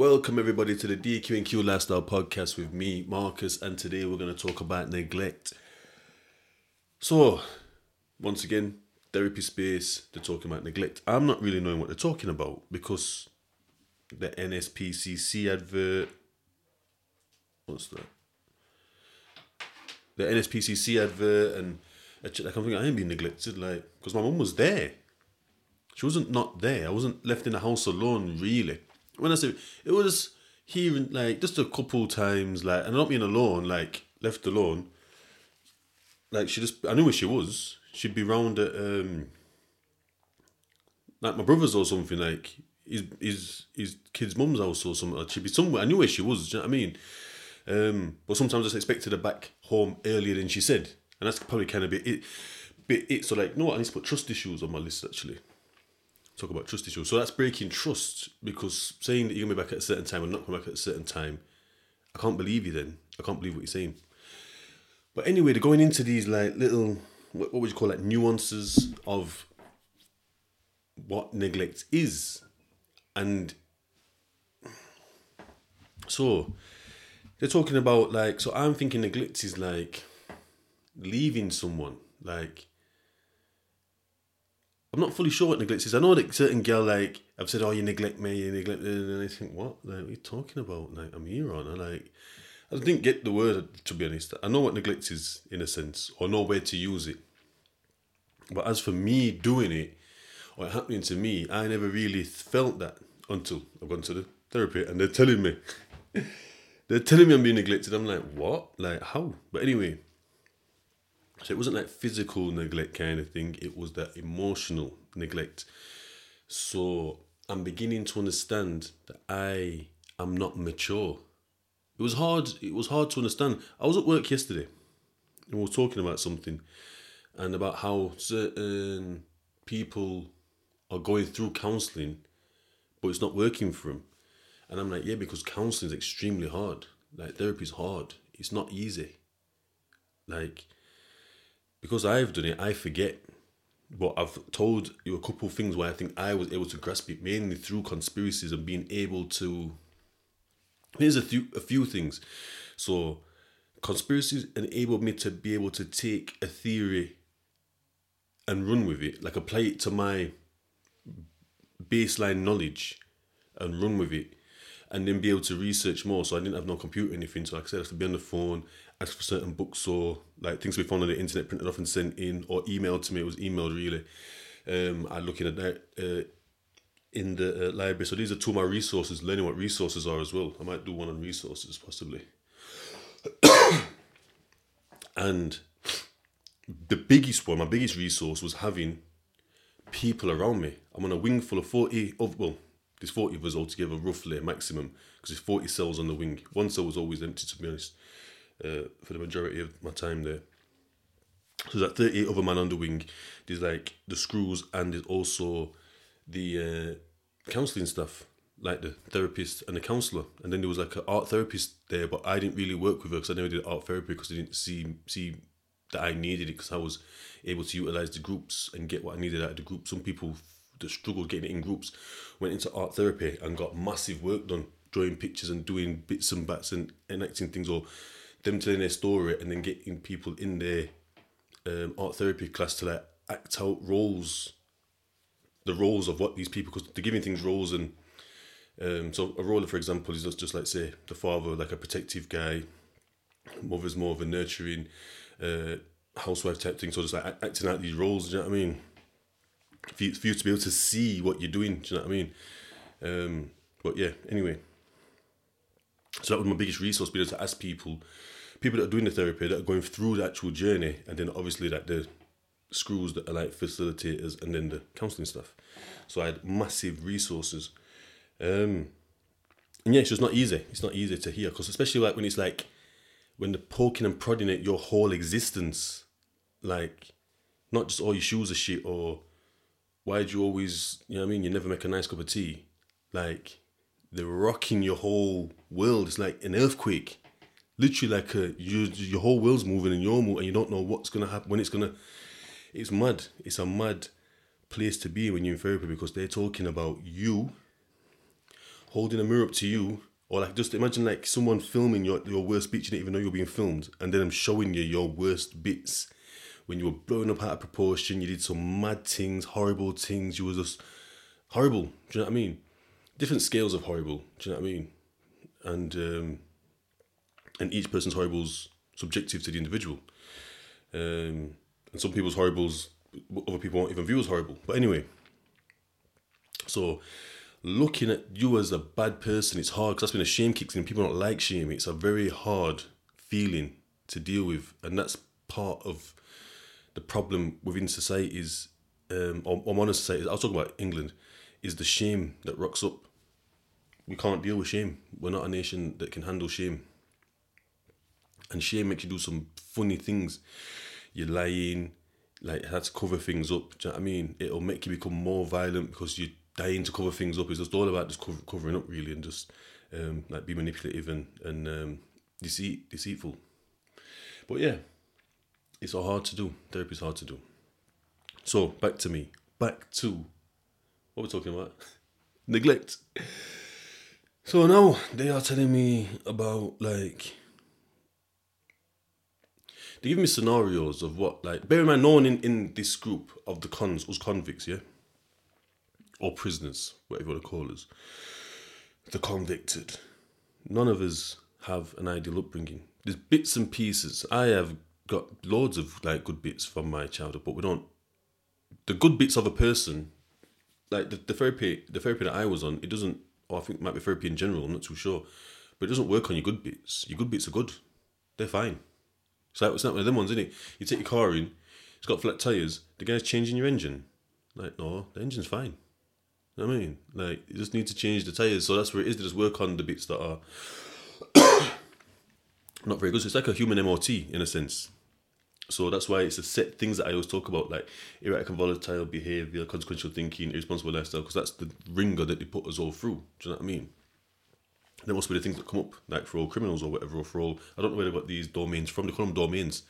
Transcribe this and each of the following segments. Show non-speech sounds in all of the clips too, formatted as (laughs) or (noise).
Welcome everybody to the DQ and Q Lifestyle Podcast with me, Marcus, and today we're going to talk about neglect. So, once again, therapy space. They're talking about neglect. I'm not really knowing what they're talking about because the NSPCC advert. What's that? The NSPCC advert and like I'm thinking I ain't being neglected, like because my mum was there. She wasn't not there. I wasn't left in the house alone, really. When I say it was hearing like just a couple times, like and not being alone, like left alone. Like she just, I knew where she was. She'd be round at um, like my brother's or something. Like his his his kid's mum's house or something. She'd be somewhere. I knew where she was. Do you know what I mean? Um, but sometimes I just expected her back home earlier than she said, and that's probably kind of bit it. Bit it. So like, know? I need to put trust issues on my list actually talk about trust issues. So that's breaking trust because saying that you're gonna be back at a certain time and not come back at a certain time, I can't believe you. Then I can't believe what you're saying. But anyway, they're going into these like little what, what would you call like nuances of what neglect is, and so they're talking about like so I'm thinking neglect is like leaving someone like I'm not fully sure what neglect is. I know that certain girl like I've said, "Oh, you neglect me, you neglect," me. and I think, "What? Like, what are you talking about? Like, I'm here on." I like, I didn't get the word to be honest. I know what neglect is in a sense, or know where to use it. But as for me doing it, or it happening to me, I never really felt that until I've gone to the therapy and they're telling me, (laughs) they're telling me I'm being neglected. I'm like, what? Like how? But anyway, so it wasn't that physical neglect kind of thing, it was that emotional neglect. So I'm beginning to understand that I am not mature. It was hard, it was hard to understand. I was at work yesterday and we were talking about something and about how certain people are going through counseling but it's not working for them. And I'm like, yeah, because counseling is extremely hard. Like therapy is hard. It's not easy. Like because I've done it, I forget. But I've told you a couple of things where I think I was able to grasp it mainly through conspiracies and being able to. Here's a few a few things. So, conspiracies enabled me to be able to take a theory and run with it, like apply it to my baseline knowledge and run with it and then be able to research more. So I didn't have no computer or anything. So like I said, I had to be on the phone, ask for certain books or like things we found on the internet printed off and sent in or emailed to me. It was emailed really. Um, I looking at that uh, in the uh, library. So these are two of my resources. Learning what resources are as well. I might do one on resources possibly. (coughs) and the biggest one, my biggest resource was having people around me. I'm on a wing full of forty of well there's 40 of us altogether, roughly, a maximum, because there's 40 cells on the wing. One cell was always empty, to be honest, uh, for the majority of my time there. So there's like 38 other man on the wing. There's like the screws, and there's also the uh, counselling stuff, like the therapist and the counsellor. And then there was like an art therapist there, but I didn't really work with her because I never did art therapy because I didn't see see that I needed it because I was able to utilize the groups and get what I needed out of the group. Some people that struggled getting it in groups went into art therapy and got massive work done, drawing pictures and doing bits and bats and enacting things, or them telling their story and then getting people in their um, art therapy class to like act out roles, the roles of what these people, because they're giving things roles and. Um, so a role, for example, is just, just like say the father, like a protective guy, mother's more of a nurturing, uh, housewife type thing. So just like acting out these roles. You know what I mean? For you, for you to be able to see what you're doing. Do you know what I mean? Um, but yeah, anyway. So that was my biggest resource, being able to ask people, people that are doing the therapy, that are going through the actual journey, and then obviously like the schools that are like facilitators, and then the counselling stuff. So I had massive resources. Um, and yeah, it's just not easy. It's not easy to hear because especially like when it's like when they're poking and prodding at your whole existence, like not just all your shoes are shit or why do you always, you know what I mean? You never make a nice cup of tea. Like, they're rocking your whole world. It's like an earthquake. Literally, like a, you, your whole world's moving and you're and you don't know what's going to happen, when it's going to. It's mad. It's a mad place to be when you're in therapy because they're talking about you holding a mirror up to you, or like just imagine like someone filming your your worst speech, you didn't even know you're being filmed, and then I'm showing you your worst bits when you were blown up out of proportion. You did some mad things, horrible things. You were just horrible. Do you know what I mean? Different scales of horrible. Do you know what I mean? And um, and each person's horribles subjective to the individual. Um, and some people's horribles, other people won't even view as horrible. But anyway, so looking at you as a bad person, it's hard because that's when a shame kicks in. People don't like shame. It's a very hard feeling to deal with, and that's part of the problem within societies, um, or, or modern societies. I was talking about England, is the shame that rocks up. We can't deal with shame. We're not a nation that can handle shame. And shame makes you do some funny things. You're lying, like to cover things up. Do you know what I mean? It'll make you become more violent because you're dying to cover things up. It's just all about just cover, covering up really and just um, like be manipulative and and um, deceit deceitful. But yeah, it's all hard to do. Therapy is hard to do. So back to me. Back to what we're talking about. (laughs) Neglect. So now they are telling me about like they give me scenarios of what like bear in mind no one in, in this group of the cons was convicts, yeah? Or prisoners, whatever you want to call us. The convicted. None of us have an ideal upbringing. There's bits and pieces. I have got loads of like good bits from my childhood, but we don't the good bits of a person like the, the therapy the therapy that I was on, it doesn't or I think it might be therapy in general, I'm not too sure. But it doesn't work on your good bits. Your good bits are good. They're fine. So it's not one of them ones, isn't it? You take your car in, it's got flat tires. The guy's changing your engine. Like, no, the engine's fine. You know I mean? Like, you just need to change the tires. So that's where it is. They just work on the bits that are (coughs) not very good. So it's like a human MOT in a sense. So that's why it's a set things that I always talk about, like erratic and volatile behavior, consequential thinking, irresponsible lifestyle, because that's the ringer that they put us all through. Do you know what I mean? There must be the things that come up, like for all criminals or whatever, or for all. I don't know where they got these domains from. They call them domains.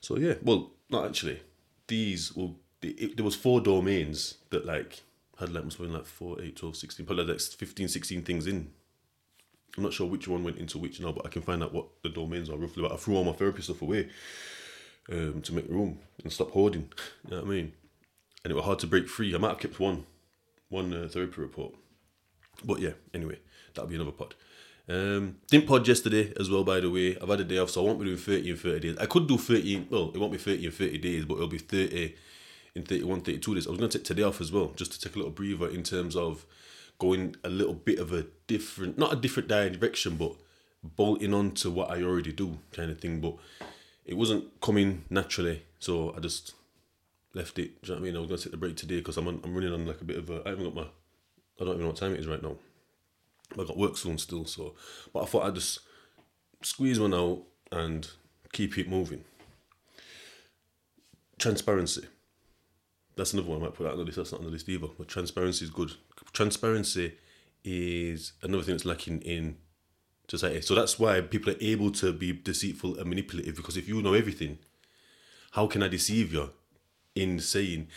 So yeah, well, not actually. These well, it, there was four domains that like had like must have been like 4, 8, 12, 16, probably like 15, 16 things in. I'm not sure which one went into which now, but I can find out what the domains are roughly. But I threw all my therapy stuff away um, to make room and stop hoarding. You know what I mean? And it was hard to break free. I might have kept one, one uh, therapy report. But yeah, anyway, that'll be another pod. Um, didn't pod yesterday as well, by the way. I've had a day off, so I won't be doing 30 in 30 days. I could do 30, well, it won't be 30 in 30 days, but it'll be 30 in 31, 32 days. I was going to take today off as well, just to take a little breather in terms of going a little bit of a different, not a different direction, but bolting on to what I already do kind of thing. But it wasn't coming naturally, so I just left it. Do you know what I mean? I was going to take the break today because I'm on, I'm running on like a bit of a. I haven't got my. I don't even know what time it is right now. I got work soon still, so. But I thought I'd just squeeze one out and keep it moving. Transparency. That's another one I might put out on the list. That's not on the list either. But transparency is good. Transparency is another thing that's lacking in society. So that's why people are able to be deceitful and manipulative because if you know everything, how can I deceive you in saying,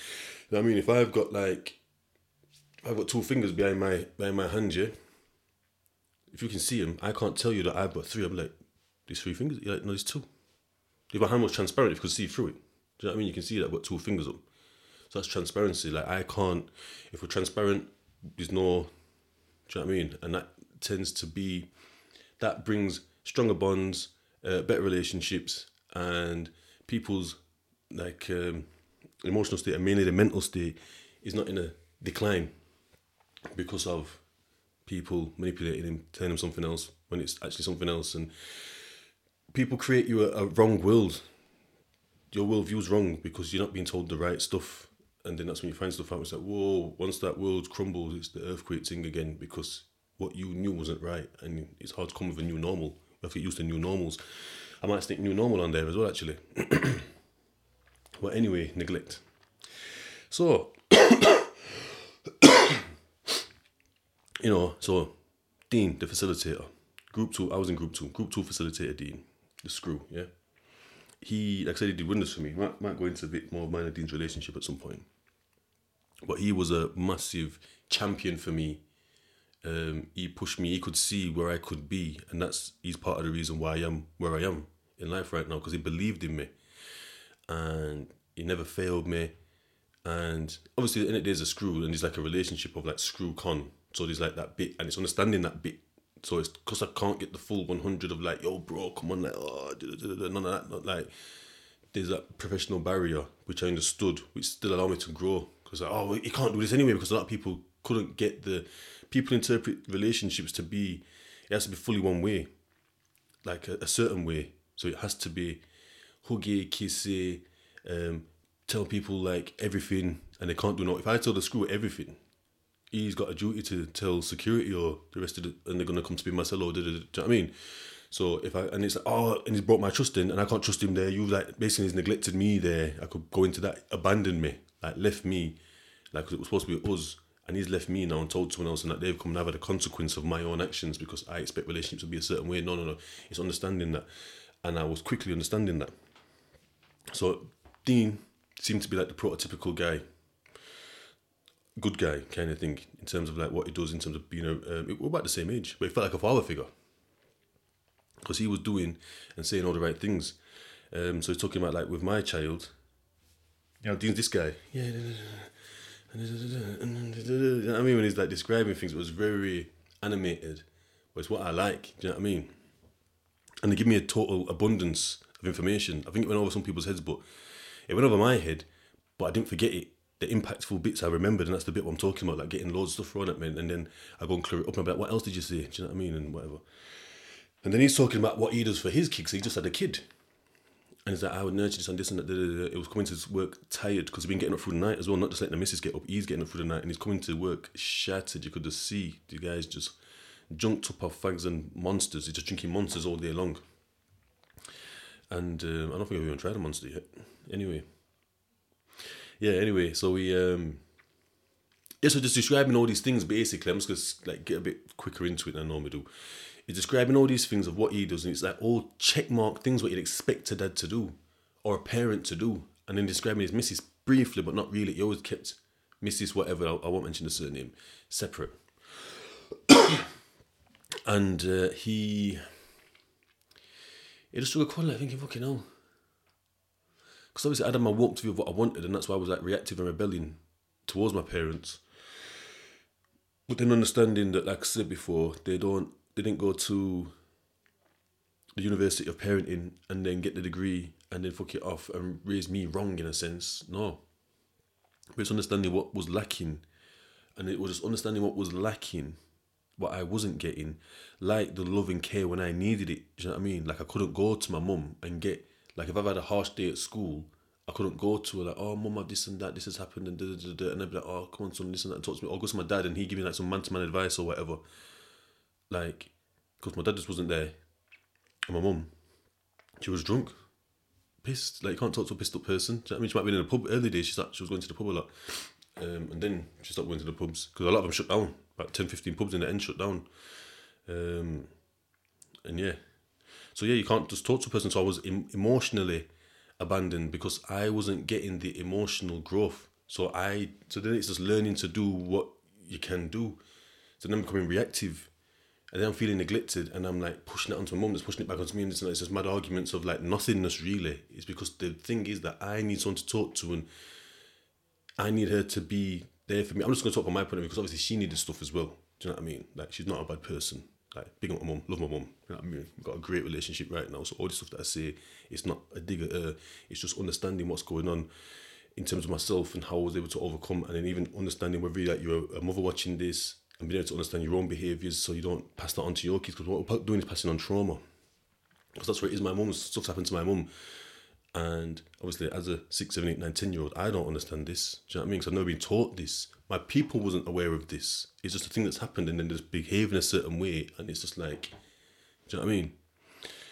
you know I mean, if I've got like, I've got two fingers behind my behind my hand, yeah. If you can see them, I can't tell you that I've got three. I'm like, these three fingers. You're like, no, there's two. If my hand was transparent, if you could see through it. Do you know what I mean? You can see that I've got two fingers up. So that's transparency. Like I can't. If we're transparent, there's no. Do you know what I mean? And that tends to be that brings stronger bonds, uh, better relationships, and people's like um, emotional state and mainly the mental state is not in a decline because of people manipulating him, telling him something else when it's actually something else, and people create you a, a wrong world. Your worldview's wrong because you're not being told the right stuff, and then that's when you find stuff out. It's like, whoa! Once that world crumbles, it's the earthquake thing again because what you knew wasn't right, and it's hard to come with a new normal. You have to get used to new normals. I might stick new normal on there as well, actually. (clears throat) but anyway, neglect. So, (coughs) you know, so Dean, the facilitator, group two. I was in group two. Group two facilitator, Dean, the screw. Yeah, he like I said, he did wonders for me. Might might go into a bit more of mine and Dean's relationship at some point. But he was a massive champion for me Um, he pushed me. He could see where I could be, and that's he's part of the reason why I am where I am in life right now because he believed in me, and he never failed me. And obviously, the end of the day a screw, and it's like a relationship of like screw con. So there's like that bit, and it's understanding that bit. So it's because I can't get the full 100 of like, yo, bro, come on, like, oh, none of that. Not like, there's that professional barrier which I understood, which still allowed me to grow. Because like, oh, you can't do this anyway because a lot of people couldn't get the people interpret relationships to be it has to be fully one way, like a, a certain way. So it has to be huggy, kissy, um, tell people like everything, and they can't do no. If I tell the screw everything, he's got a duty to tell security or the rest of the, and they're gonna come to be my cell or do you know what I mean? So if I and it's like oh and he's brought my trust in and I can't trust him there. You like basically he's neglected me there. I could go into that, abandoned me, like left me, like it was supposed to be us, and he's left me now and told someone else and that they've come and have the consequence of my own actions because I expect relationships to be a certain way. No, no, no. It's understanding that, and I was quickly understanding that. So Dean seemed to be like the prototypical guy. Good guy kind of thing in terms of like what he does in terms of being a um, we're about the same age but he felt like a father figure. Because he was doing and saying all the right things. Um, so he's talking about like with my child. You know Dean's this guy. Yeah you know I mean when he's like describing things it was very animated but it's what I like do you know what I mean and they give me a total abundance of information I think it went over some people's heads but it went over my head but I didn't forget it the impactful bits I remembered, and that's the bit I'm talking about, like getting loads of stuff thrown at me, and then I go and clear it up and I'm like, what else did you see? Do you know what I mean? And whatever. And then he's talking about what he does for his kids. He just had a kid. And he's like, I would nurture this and this and that. It was coming to work tired because he's been getting up through the night as well, not just letting the missus get up. He's getting up through the night and he's coming to work shattered. You could just see the guys just junked up off fags and monsters. He's just drinking monsters all day long. And um, I don't think I've even tried a monster yet. Anyway yeah, anyway, so we um yeah, so just describing all these things basically. I'm just gonna like get a bit quicker into it than I normally do. He's describing all these things of what he does, and it's like all checkmark things what you'd expect a dad to do or a parent to do, and then describing his missus briefly, but not really. He always kept Mrs. whatever I, won't mention the surname separate. (coughs) and uh, he he just took a call. I think fucking hell because obviously I had my warped view of what I wanted, and that's why I was like reactive and rebelling towards my parents. But then understanding that, like I said before, they don't, didn't go to the University of Parenting and then get the degree and then fuck it off and raise me wrong in a sense. No, but it's understanding what was lacking, and it was just understanding what was lacking, what I wasn't getting, like the love and care when I needed it. Do you know what I mean? Like I couldn't go to my mum and get like if I've had a harsh day at school, I couldn't go to her like, oh mama, this and that, this has happened and da da da da and I'd be like, oh come on son, that and talk to me. Or go to my dad and he give me like some man to man advice or whatever. Like, because my dad just wasn't there. And my mum, she was drunk. Pissed. Like you can't talk to a pissed up person. You know I mean? She might have been in a pub early days, she started, she was going to the pub a lot. Um, and then she stopped going to the pubs because a lot of them shut down. About 10, 15 pubs in the end shut down. Um, and yeah, so yeah, you can't just talk to a person. So I was em- emotionally abandoned because I wasn't getting the emotional growth. So I so then it's just learning to do what you can do. So then I'm becoming reactive. And then I'm feeling neglected and I'm like pushing it onto my mum, that's pushing it back onto me and it's, like it's just mad arguments of like nothingness really. It's because the thing is that I need someone to talk to and I need her to be there for me. I'm just gonna talk from my point of view because obviously she needed stuff as well. Do you know what I mean? Like she's not a bad person. Like big up my mum, love my mum. You know what I mean? We've got a great relationship right now. So all the stuff that I say, it's not a dig at her. It's just understanding what's going on in terms of myself and how I was able to overcome, and then even understanding whether like you're a mother watching this and being able to understand your own behaviours, so you don't pass that on to your kids. Because what we're doing is passing on trauma. Because that's what it is. My mum's stuff's happened to my mum. And obviously, as a six, seven, eight, nine, ten year old, I don't understand this. Do you know what I mean? Because I've never been taught this my people wasn't aware of this. It's just a thing that's happened and then just behave in a certain way and it's just like do you know what I mean?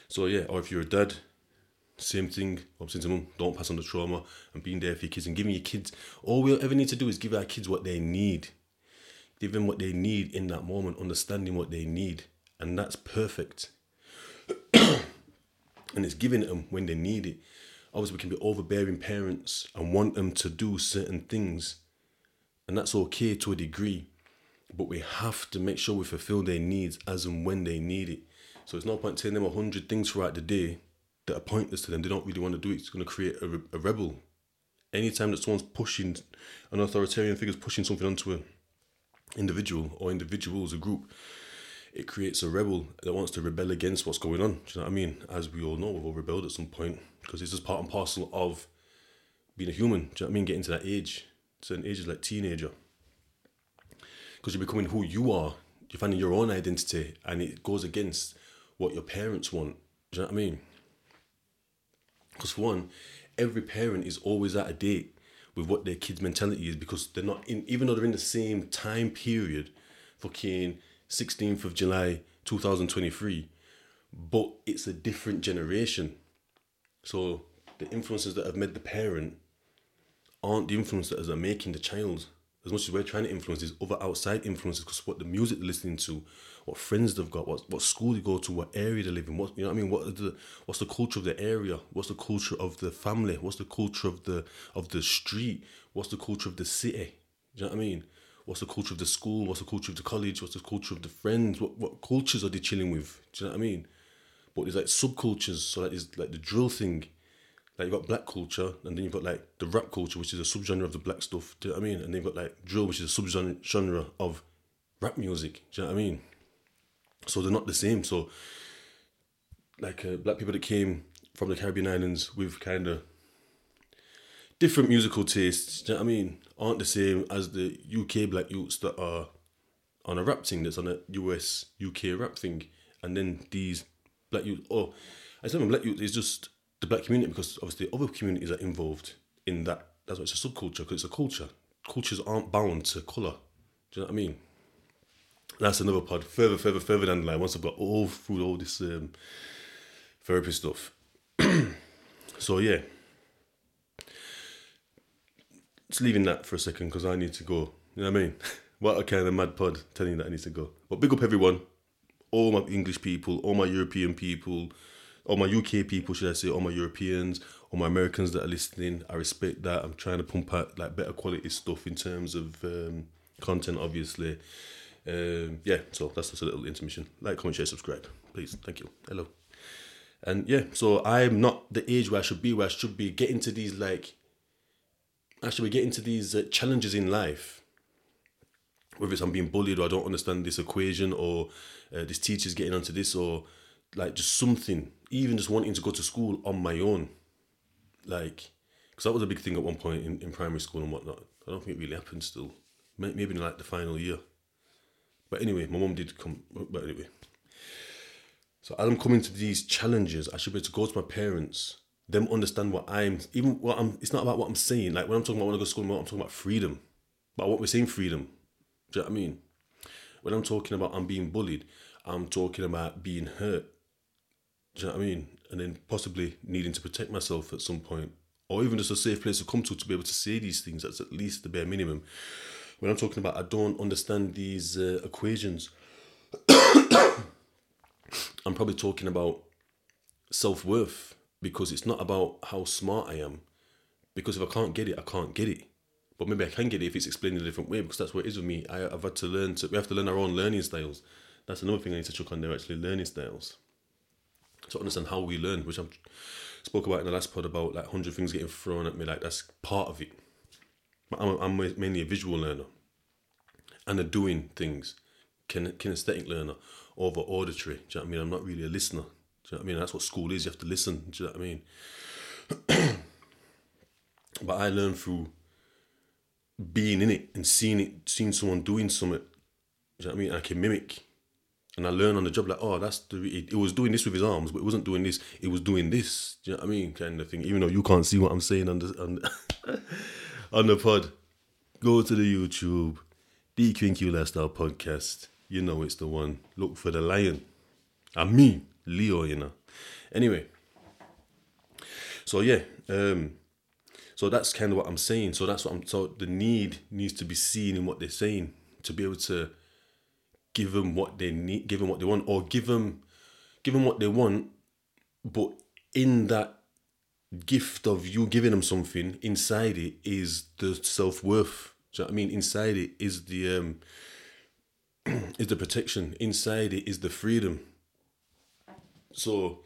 So yeah, or if you're a dad, same thing. I'm saying to mum, don't pass on the trauma and being there for your kids and giving your kids all we ever need to do is give our kids what they need. Them what they need in that moment, understanding what they need. And that's perfect. (clears throat) and it's giving them when they need it. Obviously, we can be overbearing parents and want them to do certain things and that's okay to a degree. but we have to make sure we fulfill their needs as and when they need it. So it's no point telling them a hundred things throughout the day that are pointless to them. They don't really want to do it. It's going to create a, a rebel. Anytime that someone's pushing, an authoritarian figure's pushing something onto an individual or individuals, a group, it creates a rebel that wants to rebel against what's going on. Do you know what I mean? As we all know, we've all rebelled at some point because this is part and parcel of being a human. Do you know what I mean? Getting to that age, certain ages like teenager, because you're becoming who you are. You're finding your own identity, and it goes against what your parents want. Do you know what I mean? Because for one, every parent is always at a date with what their kid's mentality is because they're not in, even though they're in the same time period, fucking 16th of July 2023, but it's a different generation. So the influences that have made the parent aren't the influences that are making the child. As much as we're trying to influence these other outside influences, because what the music they're listening to, what friends they've got, what what school they go to, what area they live in, what you know what I mean, what the what's the culture of the area, what's the culture of the family, what's the culture of the of the street, what's the culture of the city. Do you know what I mean? What's the culture of the school? What's the culture of the college? What's the culture of the friends? What what cultures are they chilling with? Do you know what I mean? But there's like subcultures, so like like the drill thing. Like you've got black culture, and then you've got like the rap culture, which is a subgenre of the black stuff. Do you know what I mean? And then you've got like drill, which is a subgenre of rap music. Do you know what I mean? So they're not the same. So like uh, black people that came from the Caribbean islands with kind of different musical tastes. You know what I mean? Aren't the same as the UK black youths that are on a rap thing that's on a US UK rap thing, and then these black youth. Oh, I say black youth is just the black community because obviously other communities are involved in that. That's why it's a subculture because it's a culture. Cultures aren't bound to color. Do you know what I mean? That's another pod. Further, further, further down the line. Once I've got all through all this um, therapy stuff. (clears throat) so yeah, just leaving that for a second because I need to go. You know what I mean? (laughs) what a kind of mad pod telling you that I need to go. But big up everyone, all my English people, all my European people, all my UK people, should I say, all my Europeans, all my Americans that are listening. I respect that. I'm trying to pump out like better quality stuff in terms of um, content, obviously. Um, yeah, so that's just a little intermission. Like, comment, share, subscribe, please. Thank you. Hello. And yeah, so I'm not the age where I should be, where I should be getting to these like, actually, we get into these uh, challenges in life. Whether it's I'm being bullied or I don't understand this equation or uh, this teacher's getting onto this or like just something, even just wanting to go to school on my own. Like, because that was a big thing at one point in, in primary school and whatnot. I don't think it really happened still. Maybe in like the final year. But anyway, my mom did come. But anyway, so as I'm coming to these challenges, I should be able to go to my parents, them understand what I'm. Even what I'm. It's not about what I'm saying. Like when I'm talking about when I go to school, I'm talking about freedom. But what we're saying, freedom. Do you know what I mean? When I'm talking about I'm being bullied, I'm talking about being hurt. Do you know what I mean? And then possibly needing to protect myself at some point, or even just a safe place to come to to be able to say these things. That's at least the bare minimum when I'm talking about I don't understand these uh, equations, (coughs) I'm probably talking about self worth because it's not about how smart I am. Because if I can't get it, I can't get it. But maybe I can get it if it's explained in a different way because that's what it is with me. I, have had to learn to, we have to learn our own learning styles. That's another thing I need to check on there actually, learning styles. To understand how we learn, which I spoke about in the last pod about like 100 things getting thrown at me, like that's part of it. I'm, I'm mainly a visual learner and a doing things, kinesthetic learner over auditory. Do you know what I mean? I'm not really a listener. Do you know what I mean? That's what school is. You have to listen. Do you know what I mean? (clears throat) but I learned through being in it and seeing it, seeing someone doing something. Do you know what I mean? I can mimic. And I learn on the job, like, oh, that's the. It, it, was doing this with his arms, but it wasn't doing this. It was doing this. Do you know what I mean? Kind of thing. Even though you can't see what I'm saying on the on, (laughs) on the pod, go to the YouTube, DQNQ Lifestyle Podcast. You know it's the one. Look for the lion. And me, Leo, you know. Anyway. So yeah, um, so that's kind of what I'm saying. So that's what I'm so the need needs to be seen in what they're saying to be able to give them what they need, give them what they want, or give them give them what they want, but in that gift of you giving them something, inside it is the self worth. You know I mean? Inside it is the um (clears throat) is the protection. Inside it is the freedom. So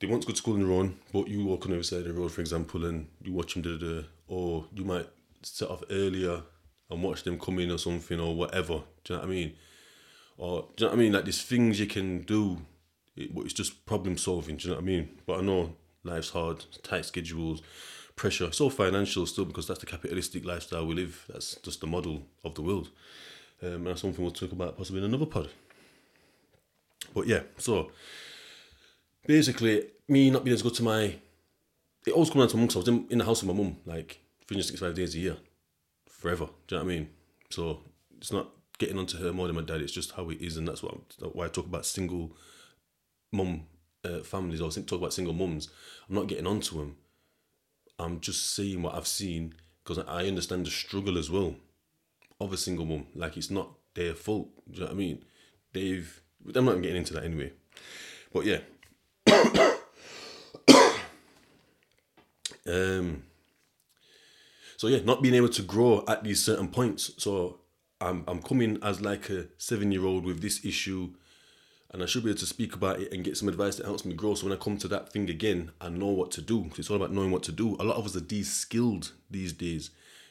they want to go to school on their own, but you walk on the other side of the road, for example, and you watch them do the, or you might set off earlier and watch them come in or something or whatever. Do you know what I mean? Or do you know what I mean? Like there's things you can do, but it's just problem solving. Do you know what I mean? But I know life's hard, tight schedules, pressure. It's all financial still because that's the capitalistic lifestyle we live. That's just the model of the world. Um, and that's something we'll talk about possibly in another pod. But yeah, so basically, me not being able to go to my. It always comes down to mum because I was in, in the house with my mum like 365 days a year, forever. Do you know what I mean? So it's not getting onto her more than my dad. It's just how it is, and that's what I'm, why I talk about single mum uh, families or talk about single mums. I'm not getting onto them. I'm just saying what I've seen because I understand the struggle as well of a single mum. Like it's not their fault. Do you know what I mean? They've. I'm not getting into that anyway. But yeah. (coughs) um. So yeah, not being able to grow at these certain points. So I'm I'm coming as like a seven year old with this issue, and I should be able to speak about it and get some advice that helps me grow. So when I come to that thing again, I know what to do. It's all about knowing what to do. A lot of us are de-skilled these days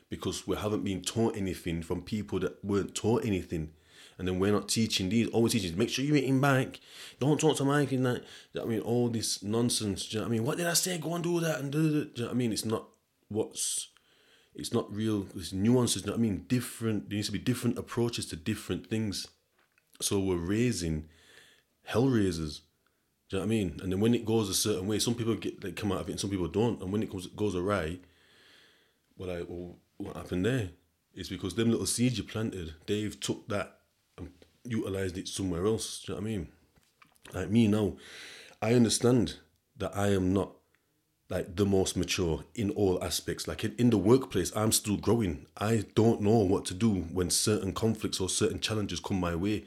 because we haven't been taught anything from people that weren't taught anything. And then we're not teaching these, always teaching, make sure you're eating back. Don't talk to Mike in that. I mean, all this nonsense. Do you know what I mean? What did I say? Go and do that and do that. Do you know what I mean? It's not what's, it's not real. It's nuances. You know I mean? Different, there needs to be different approaches to different things. So we're raising hell raisers. Do you know what I mean? And then when it goes a certain way, some people get they come out of it and some people don't. And when it goes goes awry, well, well what happened there is because them little seeds you planted, they've took that and utilized it somewhere else. Do you know what I mean? Like me now, I understand that I am not like the most mature in all aspects. Like in, in the workplace, I'm still growing. I don't know what to do when certain conflicts or certain challenges come my way.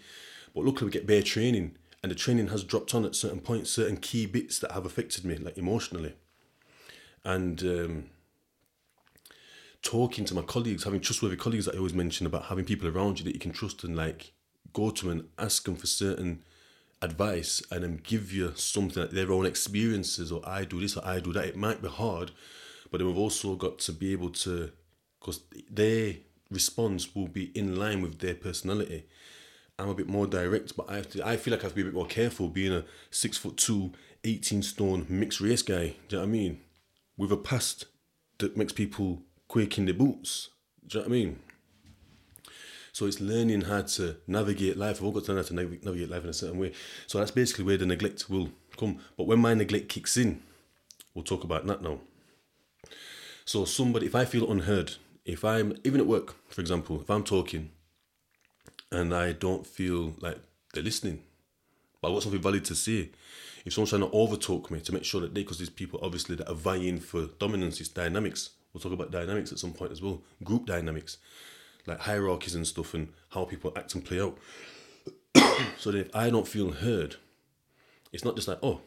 But luckily, we get bare training, and the training has dropped on at certain points, certain key bits that have affected me, like emotionally. And um, talking to my colleagues, having trustworthy colleagues that I always mention about having people around you that you can trust and like go to and ask them for certain advice and then give you something like their own experiences or I do this or I do that. It might be hard, but then we've also got to be able to, because their response will be in line with their personality. I'm a bit more direct, but I have to, I feel like I have to be a bit more careful being a six foot two, 18 stone mixed race guy. Do you know what I mean? With a past that makes people quake in their boots. Do you know what I mean? So it's learning how to navigate life. I've all got to learn how to navigate life in a certain way. So that's basically where the neglect will come. But when my neglect kicks in, we'll talk about that now. So somebody, if I feel unheard, if I'm even at work, for example, if I'm talking and I don't feel like they're listening, but I've got something valid to say, if someone's trying to overtalk me to make sure that they, because these people obviously that are vying for dominance, it's dynamics. We'll talk about dynamics at some point as well, group dynamics, like hierarchies and stuff, and how people act and play out. (coughs) so that if I don't feel heard, it's not just like oh,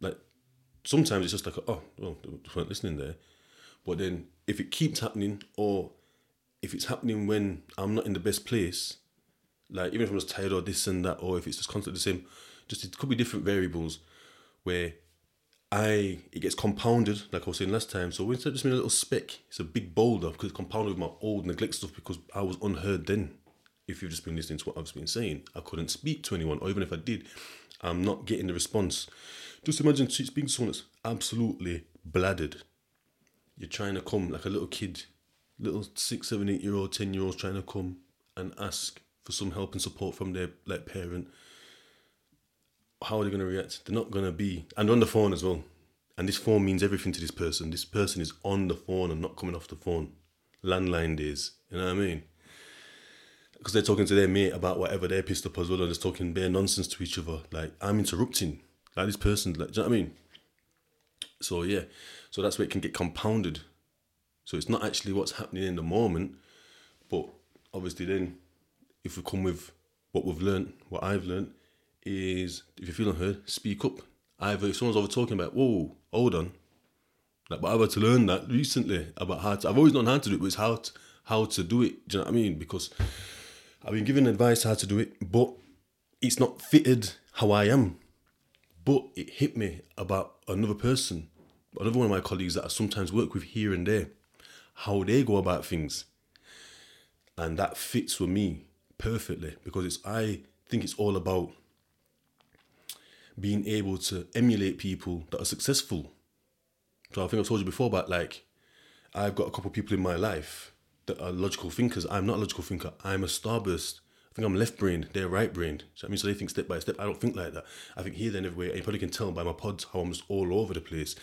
like sometimes it's just like oh, well, they weren't listening there. But then if it keeps happening, or if it's happening when I'm not in the best place, like even if I'm just tired or this and that, or if it's just constantly the same, just it could be different variables where I it gets compounded, like I was saying last time. So instead of just being a little speck, it's a big boulder because it's compounded with my old neglect stuff because I was unheard then. If you've just been listening to what I've been saying, I couldn't speak to anyone, or even if I did, I'm not getting the response. Just imagine speaking to someone that's absolutely bladdered. You're trying to come like a little kid, little six, seven, eight year old, ten year olds trying to come and ask for some help and support from their like parent how are they going to react? They're not going to be, and on the phone as well. And this phone means everything to this person. This person is on the phone and not coming off the phone. Landline days, you know what I mean? Because they're talking to their mate about whatever they're pissed up as well, and just talking bare nonsense to each other. Like I'm interrupting, like this person, like, do you know what I mean? So yeah, so that's where it can get compounded. So it's not actually what's happening in the moment, but obviously then, if we come with what we've learned, what I've learned, is if you're feeling heard, speak up. Either if someone's over talking about, whoa, hold on. Like, but I've had to learn that recently about how to. I've always known how to do it, but it's how to, how to do it. Do you know what I mean? Because I've been given advice how to do it, but it's not fitted how I am. But it hit me about another person, another one of my colleagues that I sometimes work with here and there, how they go about things. And that fits with me perfectly because it's I think it's all about being able to emulate people that are successful. So I think I've told you before about like I've got a couple of people in my life that are logical thinkers. I'm not a logical thinker. I'm a starburst. I think I'm left brained. They're right brained. So I mean, so they think step by step. I don't think like that. I think here, then, everywhere. And you probably can tell by my pods how I'm just all over the place.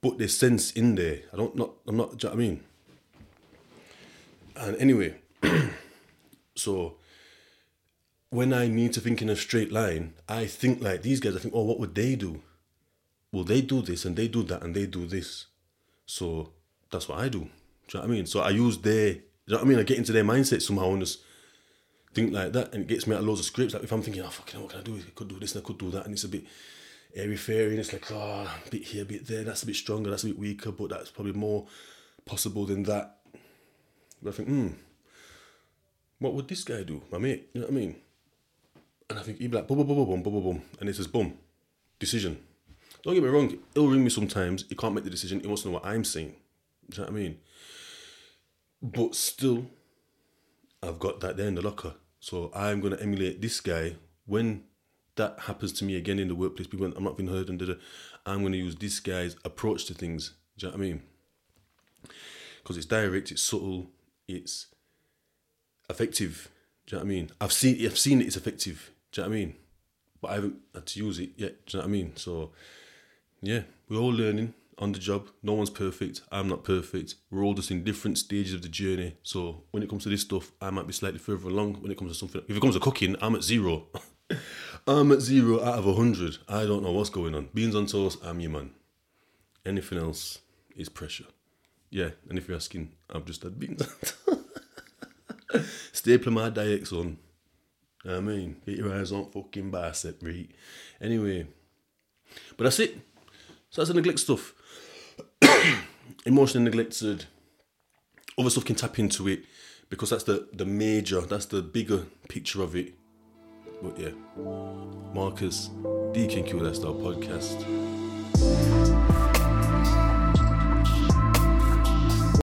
But there's sense in there. I don't not. I'm not. Do you know what I mean? And anyway, (clears throat) so when I need to think in a straight line, I think like these guys. I think, oh, what would they do? Well, they do this and they do that and they do this. So that's what I do. Do you know what I mean? So I use their. Do you know what I mean? I get into their mindset somehow and just think like that, and it gets me out of loads of scripts. Like if I'm thinking, oh fucking, what can I do? I could do this and I could do that, and it's a bit airy fairy, and it's like, oh, a bit here, a bit there. That's a bit stronger. That's a bit weaker, but that's probably more possible than that. But I think, hmm, what would this guy do, my mate? You know what I mean? And I think he'd be like, boom, boom, boom, boom, boom, boom, boom, and it says, boom, decision. Don't get me wrong, he'll ring me sometimes. He can't make the decision. He wants to know what I'm saying. Do you know what I mean? But still, I've got that there in the locker. So I'm going to emulate this guy when that happens to me again in the workplace. People, I'm not being heard and I'm going to use this guy's approach to things. Do you know what I mean? Because it's direct, it's subtle, it's effective. Do you know what I mean? I've seen, I've seen it, it's effective. Do you know what I mean? But I haven't had to use it yet. Do you know what I mean? So, yeah, we're all learning on the job. No one's perfect. I'm not perfect. We're all just in different stages of the journey. So when it comes to this stuff, I might be slightly further along. When it comes to something, if it comes to cooking, I'm at zero. (laughs) I'm at zero out of a hundred. I don't know what's going on. Beans on toast, I'm your man. Anything else is pressure. Yeah, and if you're asking, I've just had beans. (laughs) Staple my diet, son. I mean, get your eyes on fucking bicep, right? Anyway, but that's it. So that's the neglect stuff. (coughs) emotionally neglected. Other stuff can tap into it because that's the the major, that's the bigger picture of it. But yeah, Marcus, DQNQ Lifestyle Podcast.